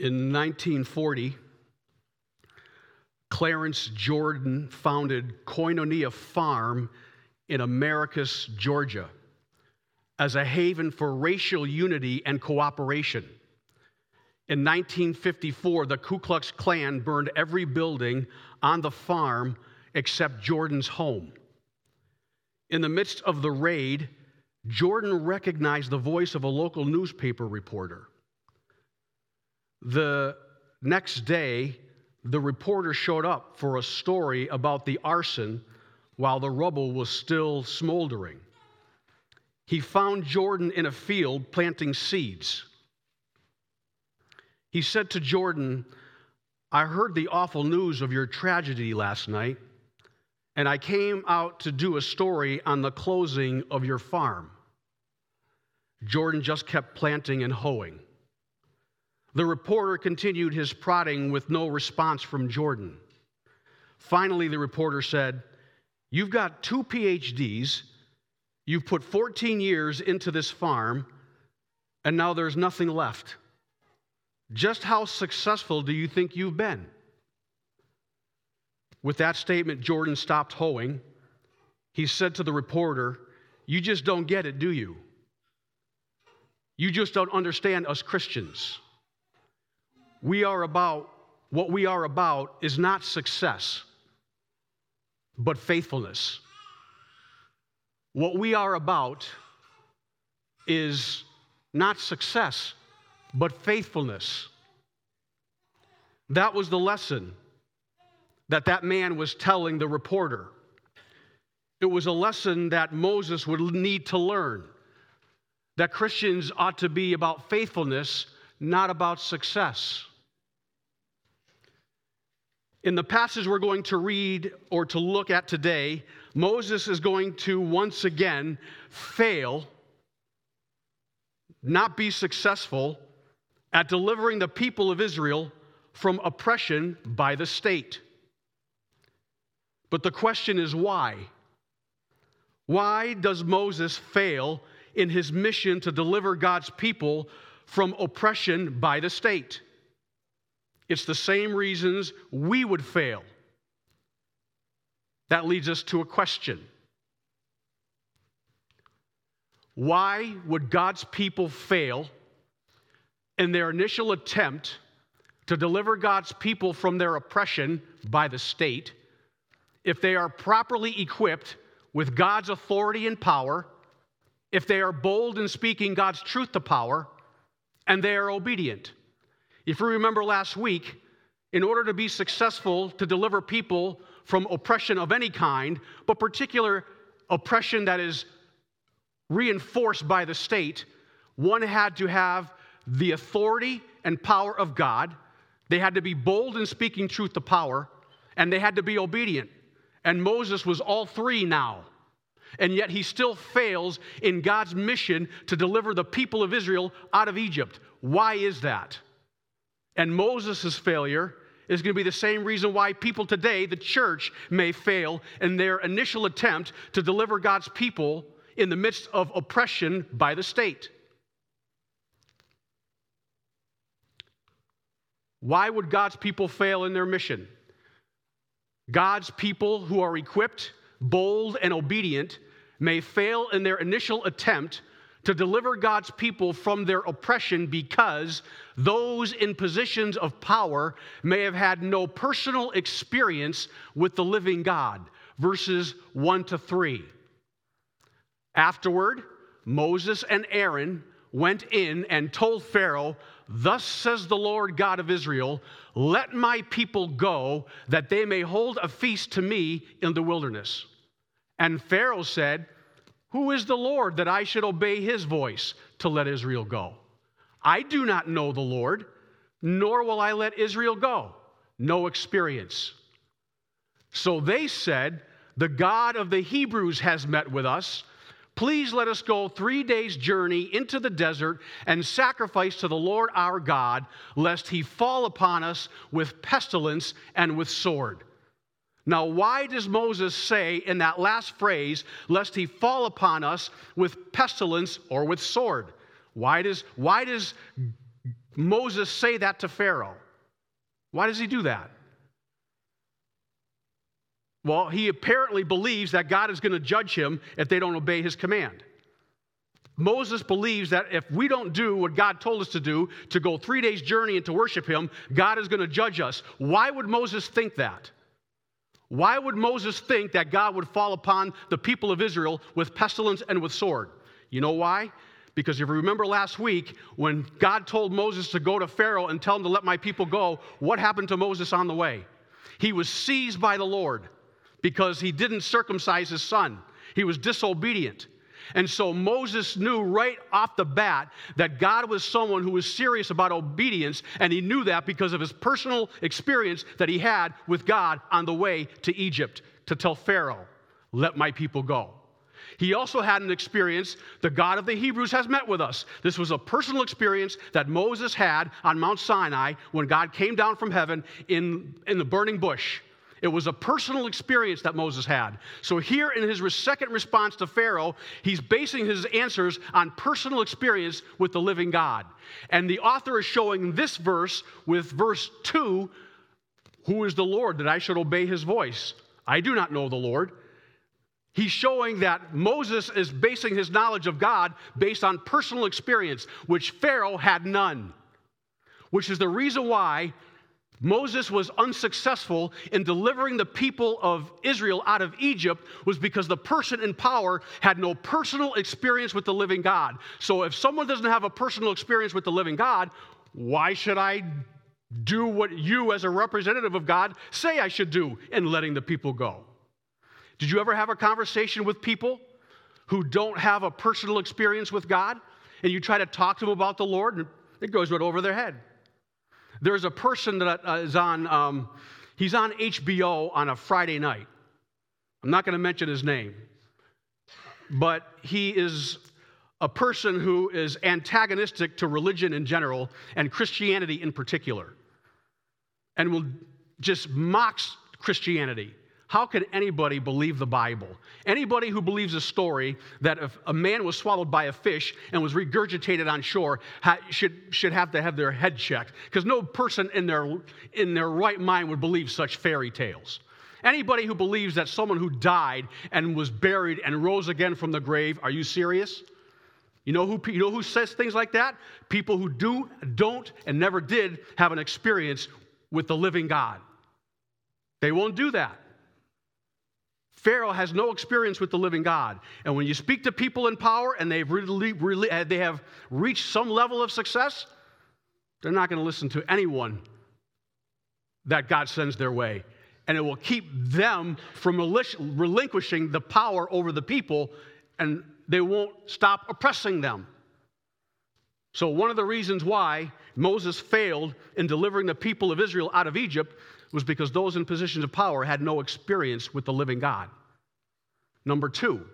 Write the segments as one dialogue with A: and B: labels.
A: In 1940, Clarence Jordan founded Koinonia Farm in Americus, Georgia, as a haven for racial unity and cooperation. In 1954, the Ku Klux Klan burned every building on the farm except Jordan's home. In the midst of the raid, Jordan recognized the voice of a local newspaper reporter. The next day, the reporter showed up for a story about the arson while the rubble was still smoldering. He found Jordan in a field planting seeds. He said to Jordan, I heard the awful news of your tragedy last night, and I came out to do a story on the closing of your farm. Jordan just kept planting and hoeing. The reporter continued his prodding with no response from Jordan. Finally, the reporter said, You've got two PhDs, you've put 14 years into this farm, and now there's nothing left. Just how successful do you think you've been? With that statement, Jordan stopped hoeing. He said to the reporter, You just don't get it, do you? You just don't understand us Christians we are about, what we are about is not success, but faithfulness. What we are about is not success, but faithfulness. That was the lesson that that man was telling the reporter. It was a lesson that Moses would need to learn that Christians ought to be about faithfulness, not about success. In the passage we're going to read or to look at today, Moses is going to once again fail, not be successful at delivering the people of Israel from oppression by the state. But the question is why? Why does Moses fail in his mission to deliver God's people from oppression by the state? It's the same reasons we would fail. That leads us to a question Why would God's people fail in their initial attempt to deliver God's people from their oppression by the state if they are properly equipped with God's authority and power, if they are bold in speaking God's truth to power, and they are obedient? If you remember last week, in order to be successful to deliver people from oppression of any kind, but particular oppression that is reinforced by the state, one had to have the authority and power of God. They had to be bold in speaking truth to power, and they had to be obedient. And Moses was all three now. And yet he still fails in God's mission to deliver the people of Israel out of Egypt. Why is that? And Moses' failure is going to be the same reason why people today, the church, may fail in their initial attempt to deliver God's people in the midst of oppression by the state. Why would God's people fail in their mission? God's people who are equipped, bold, and obedient may fail in their initial attempt to deliver God's people from their oppression because those in positions of power may have had no personal experience with the living God. Verses 1 to 3. Afterward, Moses and Aaron went in and told Pharaoh, Thus says the Lord God of Israel, let my people go, that they may hold a feast to me in the wilderness. And Pharaoh said, who is the Lord that I should obey his voice to let Israel go? I do not know the Lord, nor will I let Israel go. No experience. So they said, The God of the Hebrews has met with us. Please let us go three days' journey into the desert and sacrifice to the Lord our God, lest he fall upon us with pestilence and with sword. Now, why does Moses say in that last phrase, lest he fall upon us with pestilence or with sword? Why does, why does Moses say that to Pharaoh? Why does he do that? Well, he apparently believes that God is going to judge him if they don't obey his command. Moses believes that if we don't do what God told us to do, to go three days' journey and to worship him, God is going to judge us. Why would Moses think that? Why would Moses think that God would fall upon the people of Israel with pestilence and with sword? You know why? Because if you remember last week, when God told Moses to go to Pharaoh and tell him to let my people go, what happened to Moses on the way? He was seized by the Lord because he didn't circumcise his son. He was disobedient. And so Moses knew right off the bat that God was someone who was serious about obedience, and he knew that because of his personal experience that he had with God on the way to Egypt to tell Pharaoh, Let my people go. He also had an experience, the God of the Hebrews has met with us. This was a personal experience that Moses had on Mount Sinai when God came down from heaven in, in the burning bush. It was a personal experience that Moses had. So, here in his second response to Pharaoh, he's basing his answers on personal experience with the living God. And the author is showing this verse with verse 2 Who is the Lord that I should obey his voice? I do not know the Lord. He's showing that Moses is basing his knowledge of God based on personal experience, which Pharaoh had none. Which is the reason why Moses was unsuccessful in delivering the people of Israel out of Egypt was because the person in power had no personal experience with the living God. So if someone doesn't have a personal experience with the living God, why should I do what you as a representative of God say I should do in letting the people go? Did you ever have a conversation with people who don't have a personal experience with God and you try to talk to them about the Lord and it goes right over their head? There's a person that uh, on, um, he's on HBO on a Friday night. I'm not going to mention his name, but he is a person who is antagonistic to religion in general and Christianity in particular, and will just mocks Christianity. How can anybody believe the Bible? Anybody who believes a story that if a man was swallowed by a fish and was regurgitated on shore ha- should, should have to have their head checked, because no person in their, in their right mind would believe such fairy tales. Anybody who believes that someone who died and was buried and rose again from the grave, are you serious? You know who, you know who says things like that? People who do, don't, and never did have an experience with the living God. They won't do that. Pharaoh has no experience with the living God. And when you speak to people in power and they've really, really, uh, they have reached some level of success, they're not going to listen to anyone that God sends their way. And it will keep them from relinquishing the power over the people, and they won't stop oppressing them. So, one of the reasons why Moses failed in delivering the people of Israel out of Egypt was because those in positions of power had no experience with the living God. Number two,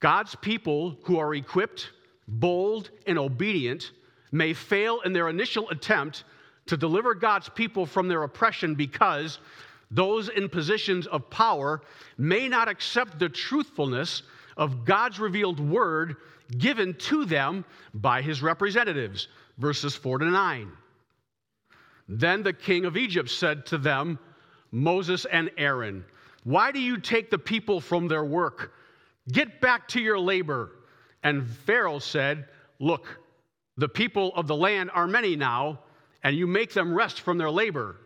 A: God's people who are equipped, bold, and obedient may fail in their initial attempt to deliver God's people from their oppression because those in positions of power may not accept the truthfulness of God's revealed word given to them by his representatives. Verses 4 to 9. Then the king of Egypt said to them, Moses and Aaron, Why do you take the people from their work? Get back to your labor. And Pharaoh said, Look, the people of the land are many now, and you make them rest from their labor.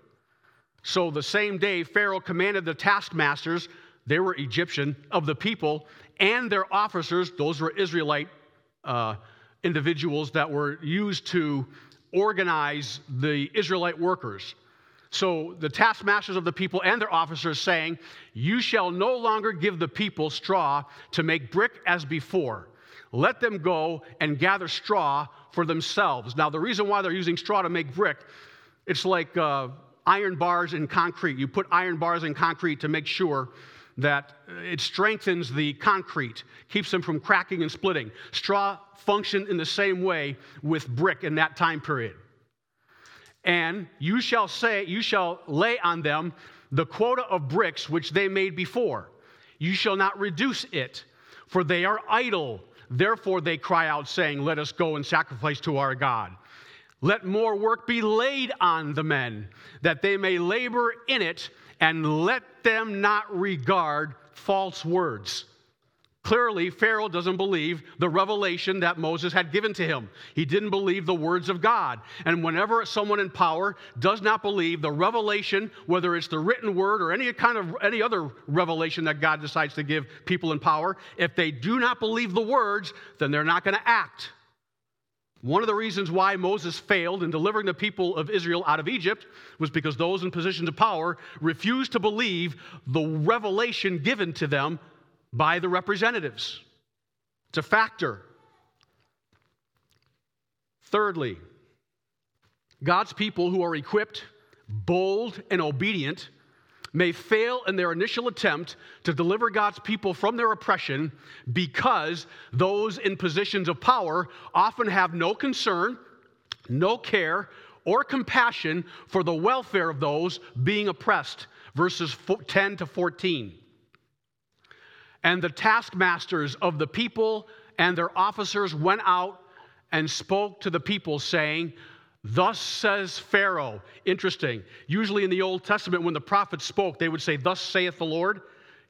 A: So the same day, Pharaoh commanded the taskmasters, they were Egyptian, of the people, and their officers, those were Israelite uh, individuals that were used to organize the Israelite workers. So the taskmasters of the people and their officers saying, You shall no longer give the people straw to make brick as before. Let them go and gather straw for themselves. Now, the reason why they're using straw to make brick, it's like uh, iron bars in concrete. You put iron bars in concrete to make sure that it strengthens the concrete, keeps them from cracking and splitting. Straw functioned in the same way with brick in that time period. And you shall say, you shall lay on them the quota of bricks which they made before. You shall not reduce it, for they are idle. Therefore they cry out, saying, Let us go and sacrifice to our God. Let more work be laid on the men, that they may labor in it, and let them not regard false words. Clearly, Pharaoh doesn't believe the revelation that Moses had given to him. He didn't believe the words of God. And whenever someone in power does not believe the revelation, whether it's the written word or any kind of any other revelation that God decides to give people in power, if they do not believe the words, then they're not going to act. One of the reasons why Moses failed in delivering the people of Israel out of Egypt was because those in positions of power refused to believe the revelation given to them by the representatives. It's a factor. Thirdly, God's people who are equipped, bold, and obedient may fail in their initial attempt to deliver God's people from their oppression because those in positions of power often have no concern, no care, or compassion for the welfare of those being oppressed. Verses 10 to 14. And the taskmasters of the people and their officers went out and spoke to the people, saying, Thus says Pharaoh. Interesting. Usually in the Old Testament, when the prophets spoke, they would say, Thus saith the Lord.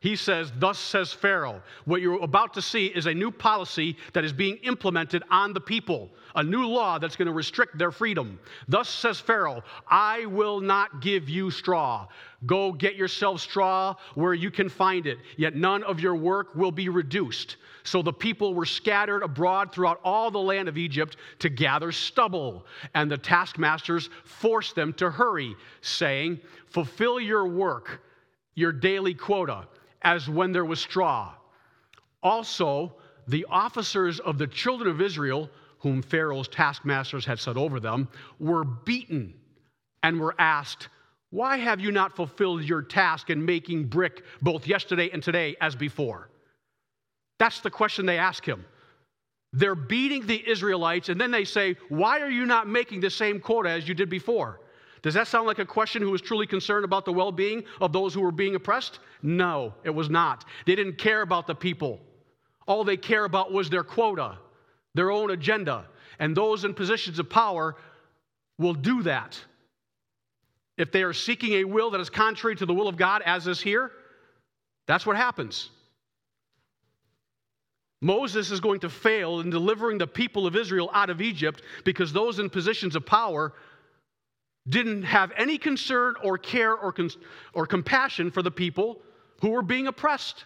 A: He says, Thus says Pharaoh. What you're about to see is a new policy that is being implemented on the people, a new law that's going to restrict their freedom. Thus says Pharaoh, I will not give you straw. Go get yourself straw where you can find it, yet none of your work will be reduced. So the people were scattered abroad throughout all the land of Egypt to gather stubble. And the taskmasters forced them to hurry, saying, Fulfill your work, your daily quota as when there was straw. Also, the officers of the children of Israel, whom Pharaoh's taskmasters had set over them, were beaten and were asked, Why have you not fulfilled your task in making brick both yesterday and today as before? That's the question they ask him. They're beating the Israelites, and then they say, Why are you not making the same quota as you did before? Does that sound like a question who was truly concerned about the well being of those who were being oppressed? No, it was not. They didn't care about the people. All they care about was their quota, their own agenda. And those in positions of power will do that. If they are seeking a will that is contrary to the will of God, as is here, that's what happens. Moses is going to fail in delivering the people of Israel out of Egypt because those in positions of power didn't have any concern or care or, or compassion for the people who were being oppressed.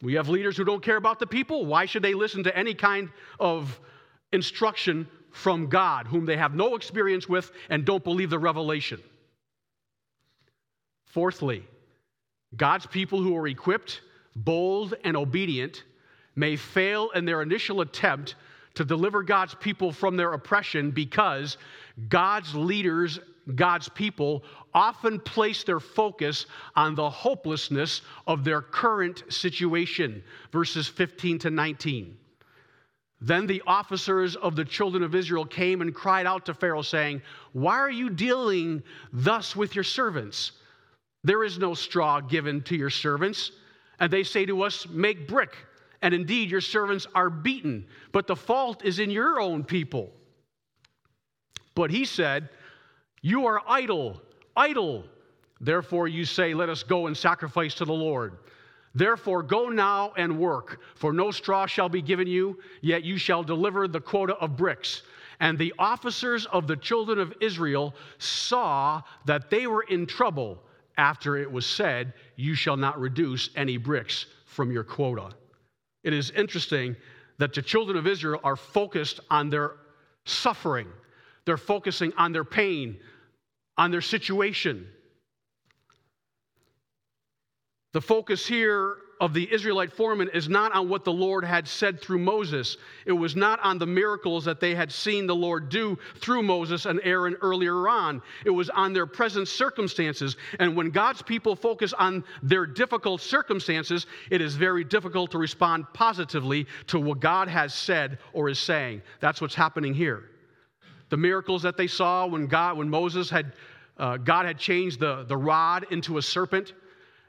A: We have leaders who don't care about the people. Why should they listen to any kind of instruction from God, whom they have no experience with and don't believe the revelation? Fourthly, God's people who are equipped, bold, and obedient may fail in their initial attempt to deliver God's people from their oppression because God's leaders, God's people, often place their focus on the hopelessness of their current situation. Verses 15 to 19. Then the officers of the children of Israel came and cried out to Pharaoh, saying, Why are you dealing thus with your servants? There is no straw given to your servants. And they say to us, Make brick. And indeed, your servants are beaten, but the fault is in your own people. But he said, You are idle, idle. Therefore, you say, Let us go and sacrifice to the Lord. Therefore, go now and work, for no straw shall be given you, yet you shall deliver the quota of bricks. And the officers of the children of Israel saw that they were in trouble after it was said, You shall not reduce any bricks from your quota. It is interesting that the children of Israel are focused on their suffering they're focusing on their pain, on their situation. The focus here of the Israelite foreman is not on what the Lord had said through Moses. It was not on the miracles that they had seen the Lord do through Moses and Aaron earlier on. It was on their present circumstances. And when God's people focus on their difficult circumstances, it is very difficult to respond positively to what God has said or is saying. That's what's happening here the miracles that they saw when God, when Moses had, uh, God had changed the, the rod into a serpent,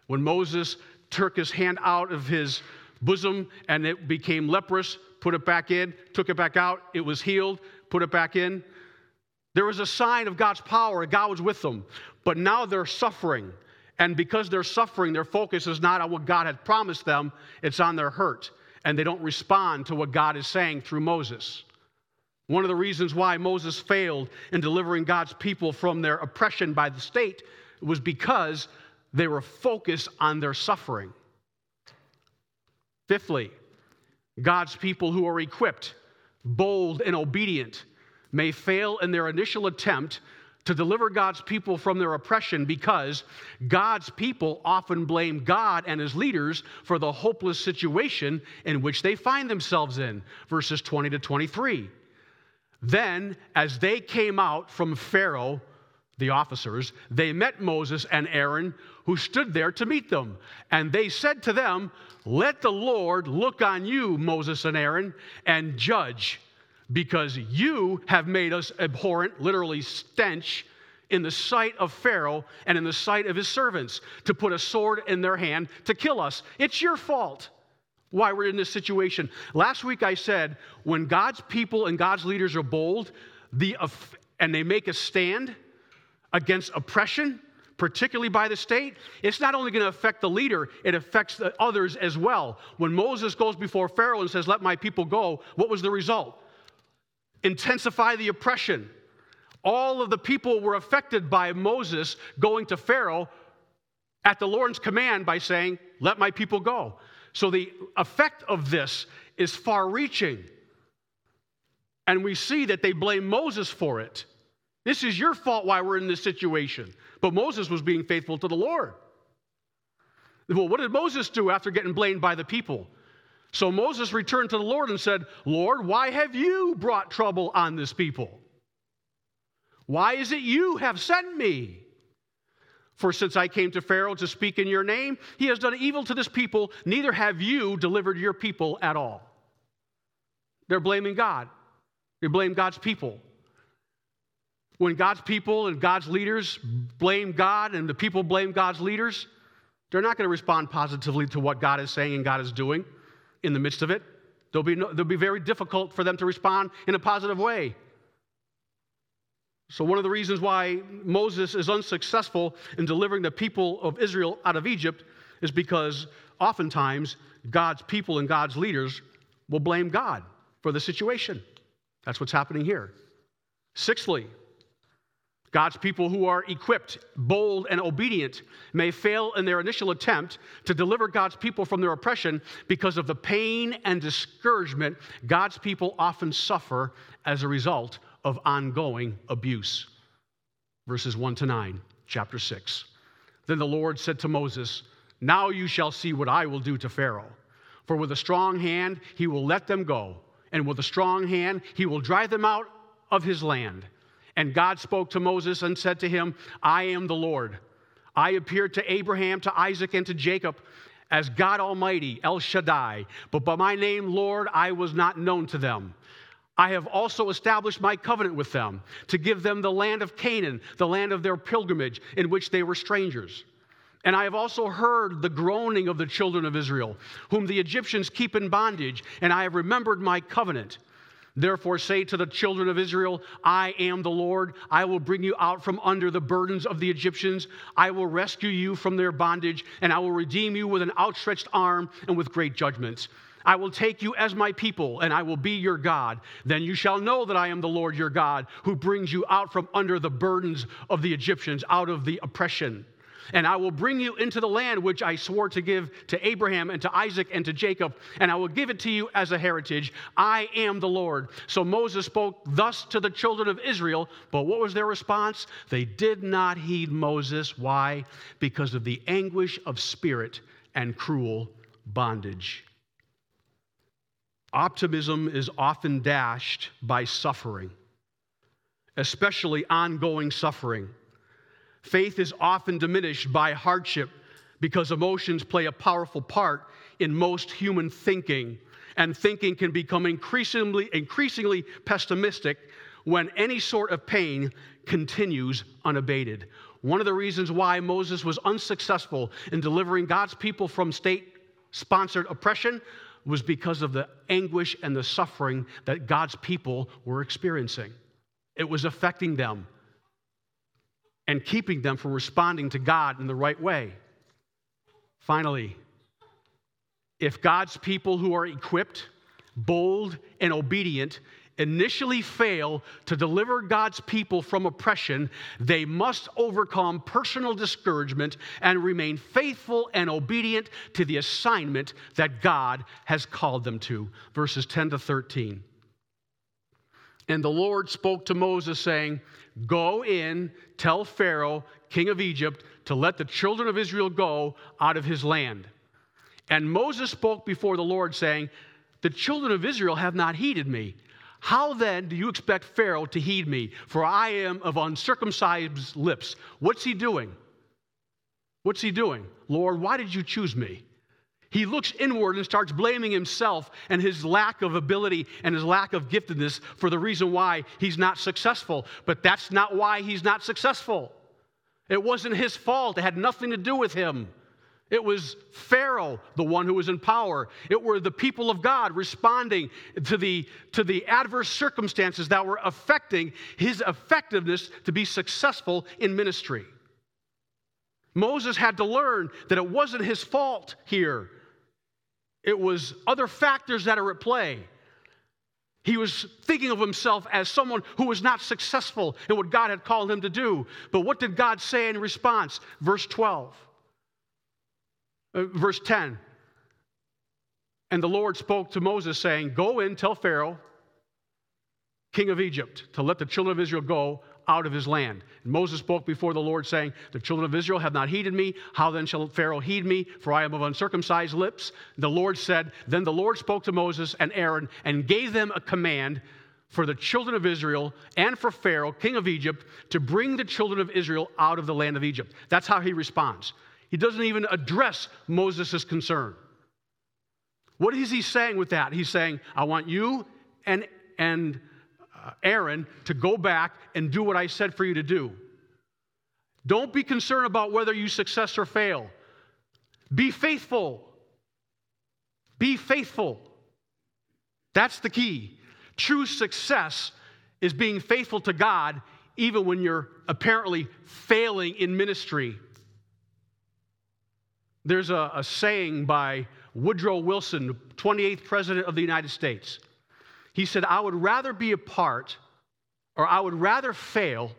A: when Moses took his hand out of his bosom and it became leprous, put it back in, took it back out, it was healed, Put it back in. There was a sign of God's power, God was with them. But now they're suffering. And because they're suffering, their focus is not on what God had promised them, it's on their hurt. And they don't respond to what God is saying through Moses. One of the reasons why Moses failed in delivering God's people from their oppression by the state was because they were focused on their suffering. Fifthly, God's people who are equipped, bold, and obedient may fail in their initial attempt to deliver God's people from their oppression because God's people often blame God and his leaders for the hopeless situation in which they find themselves in. Verses 20 to 23. Then, as they came out from Pharaoh, the officers, they met Moses and Aaron, who stood there to meet them. And they said to them, Let the Lord look on you, Moses and Aaron, and judge because you have made us abhorrent, literally stench, in the sight of Pharaoh and in the sight of his servants, to put a sword in their hand to kill us. It's your fault why we're in this situation. Last week I said when God's people and God's leaders are bold the, and they make a stand against oppression, particularly by the state, it's not only going to affect the leader, it affects the others as well. When Moses goes before Pharaoh and says, Let my people go, what was the result? intensify the oppression. All of the people were affected by Moses going to Pharaoh at the Lord's command by saying, Let my people go. So the effect of this is far reaching. And we see that they blame Moses for it. This is your fault why we're in this situation. But Moses was being faithful to the Lord. Well, what did Moses do after getting blamed by the people? So Moses returned to the Lord and said, Lord, why have you brought trouble on this people? Why is it you have sent me? For since I came to Pharaoh to speak in your name, he has done evil to this people, neither have you delivered your people at all. They're blaming God. They blame God's people. When God's people and God's leaders blame God and the people blame God's leaders, they're not going to respond positively to what God is saying and God is doing in the midst of it. There'll be, no, there'll be very difficult for them to respond in a positive way. So, one of the reasons why Moses is unsuccessful in delivering the people of Israel out of Egypt is because oftentimes God's people and God's leaders will blame God for the situation. That's what's happening here. Sixthly, God's people who are equipped, bold, and obedient may fail in their initial attempt to deliver God's people from their oppression because of the pain and discouragement God's people often suffer as a result of ongoing abuse. Verses 1 to 9, chapter 6. Then the Lord said to Moses, Now you shall see what I will do to Pharaoh. For with a strong hand he will let them go, and with a strong hand he will drive them out of his land. And God spoke to Moses and said to him, I am the Lord. I appeared to Abraham, to Isaac, and to Jacob as God Almighty, El Shaddai, but by my name, Lord, I was not known to them. I have also established my covenant with them to give them the land of Canaan, the land of their pilgrimage, in which they were strangers. And I have also heard the groaning of the children of Israel, whom the Egyptians keep in bondage, and I have remembered my covenant. Therefore, say to the children of Israel, I am the Lord. I will bring you out from under the burdens of the Egyptians. I will rescue you from their bondage, and I will redeem you with an outstretched arm and with great judgments. I will take you as my people, and I will be your God. Then you shall know that I am the Lord your God, who brings you out from under the burdens of the Egyptians, out of the oppression. And I will bring you into the land which I swore to give to Abraham and to Isaac and to Jacob, and I will give it to you as a heritage. I am the Lord. So Moses spoke thus to the children of Israel, but what was their response? They did not heed Moses. Why? Because of the anguish of spirit and cruel bondage. Optimism is often dashed by suffering, especially ongoing suffering. Faith is often diminished by hardship because emotions play a powerful part in most human thinking, and thinking can become increasingly, increasingly pessimistic when any sort of pain continues unabated. One of the reasons why Moses was unsuccessful in delivering God's people from state sponsored oppression was because of the anguish and the suffering that God's people were experiencing. It was affecting them and keeping them from responding to God in the right way. Finally, if God's people who are equipped, bold, and obedient initially fail to deliver God's people from oppression, they must overcome personal discouragement and remain faithful and obedient to the assignment that God has called them to. Verses 10 to 13. And the Lord spoke to Moses, saying, Go in, tell Pharaoh, king of Egypt, to let the children of Israel go out of his land. And Moses spoke before the Lord, saying, The children of Israel have not heeded me. How then do you expect Pharaoh to heed me? For I am of uncircumcised lips. What's he doing? What's he doing? Lord, why did you choose me? He looks inward and starts blaming himself and his lack of ability and his lack of giftedness for the reason why he's not successful. But that's not why he's not successful. It wasn't his fault, it had nothing to do with him. It was Pharaoh, the one who was in power. It were the people of God responding to the, to the adverse circumstances that were affecting his effectiveness to be successful in ministry. Moses had to learn that it wasn't his fault here, it was other factors that are at play. He was thinking of himself as someone who was not successful in what God had called him to do. But what did God say in response? Verse 12. Uh, verse 10 And the Lord spoke to Moses, saying, Go in, tell Pharaoh, king of Egypt, to let the children of Israel go out of his land. And Moses spoke before the Lord, saying, The children of Israel have not heeded me. How then shall Pharaoh heed me? For I am of uncircumcised lips. The Lord said, Then the Lord spoke to Moses and Aaron and gave them a command for the children of Israel and for Pharaoh, king of Egypt, to bring the children of Israel out of the land of Egypt. That's how he responds. He doesn't even address Moses' concern. What is he saying with that? He's saying, I want you and, and uh, Aaron to go back and do what I said for you to do. Don't be concerned about whether you success or fail. Be faithful. Be faithful. That's the key. True success is being faithful to God even when you're apparently failing in ministry there's a, a saying by Woodrow Wilson, 28th President of the United States. He said, I would rather be a part, or I would rather fail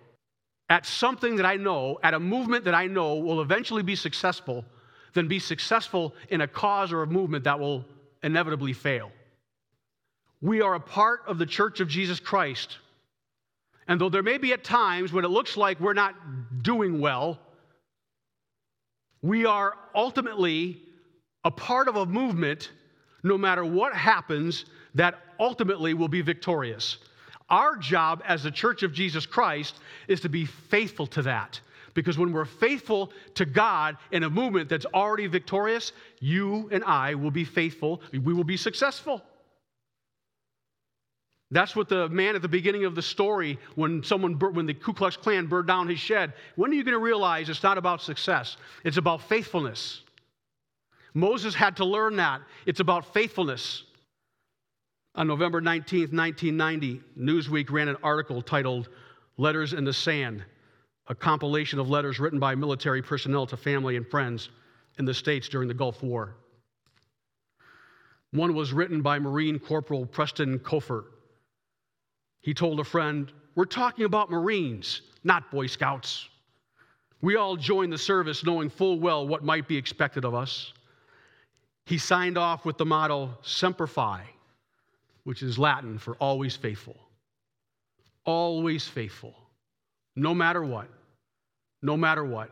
A: at something that I know, at a movement that I know will eventually be successful, than be successful in a cause or a movement that will inevitably fail. We are a part of the church of Jesus Christ. And though there may be at times when it looks like we're not doing well, we are ultimately a part of a movement, no matter what happens, that ultimately will be victorious. Our job as the church of Jesus Christ is to be faithful to that. Because when we're faithful to God in a movement that's already victorious, you and I will be faithful. We will be successful. That's what the man at the beginning of the story, when someone, when the Ku Klux Klan burned down his shed, when are you going to realize it's not about success? It's about faithfulness. Moses had to learn that. It's about faithfulness. On November 19th, 1990, Newsweek ran an article titled Letters in the Sand, a compilation of letters written by military personnel to family and friends in the States during the Gulf War. One was written by Marine Corporal Preston Kofer. He told a friend, We're talking about Marines, not Boy Scouts. We all joined the service knowing full well what might be expected of us. He signed off with the motto Semper Fi, which is Latin for always faithful. Always faithful. No matter what. No matter what.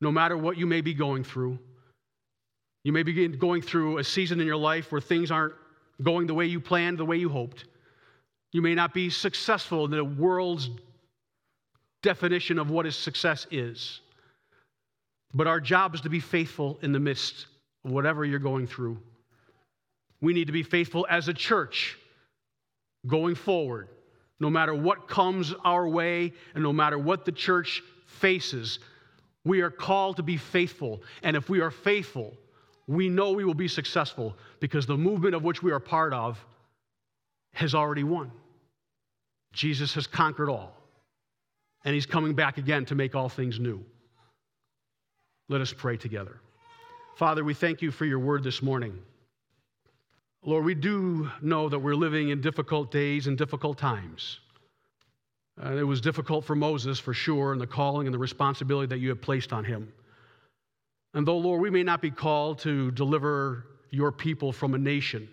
A: No matter what you may be going through. You may be going through a season in your life where things aren't going the way you planned, the way you hoped. You may not be successful in the world's definition of what is success is. But our job is to be faithful in the midst of whatever you're going through. We need to be faithful as a church going forward, no matter what comes our way and no matter what the church faces. We are called to be faithful. And if we are faithful, we know we will be successful because the movement of which we are part of has already won. Jesus has conquered all, and he's coming back again to make all things new. Let us pray together. Father, we thank you for your word this morning. Lord, we do know that we're living in difficult days and difficult times. Uh, it was difficult for Moses, for sure, and the calling and the responsibility that you have placed on him. And though, Lord, we may not be called to deliver your people from a nation,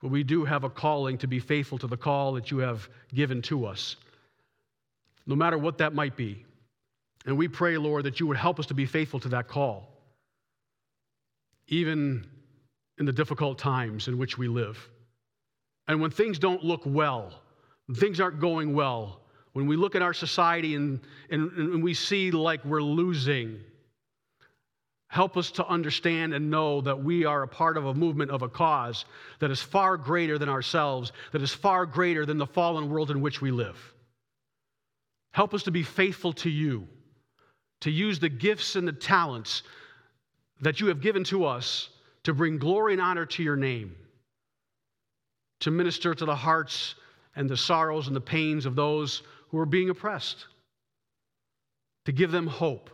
A: but we do have a calling to be faithful to the call that you have given to us, no matter what that might be. And we pray, Lord, that you would help us to be faithful to that call, even in the difficult times in which we live. And when things don't look well, things aren't going well, when we look at our society and, and, and we see like we're losing, help us to understand and know that we are a part of a movement, of a cause that is far greater than ourselves, that is far greater than the fallen world in which we live. Help us to be faithful to you, to use the gifts and the talents that you have given to us to bring glory and honor to your name, to minister to the hearts and the sorrows and the pains of those who are being oppressed, to give them hope.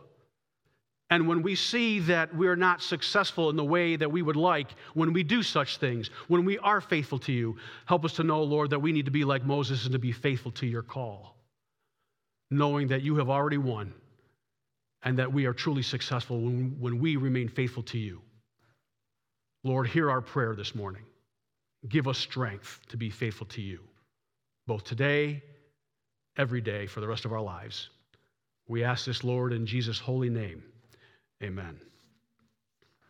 A: And when we see that we're not successful in the way that we would like, when we do such things, when we are faithful to you, help us to know, Lord, that we need to be like Moses and to be faithful to your call, knowing that you have already won and that we are truly successful when, when we remain faithful to you. Lord, hear our prayer this morning. Give us strength to be faithful to you, both today, every day, for the rest of our lives. We ask this, Lord, in Jesus' holy name. Amen.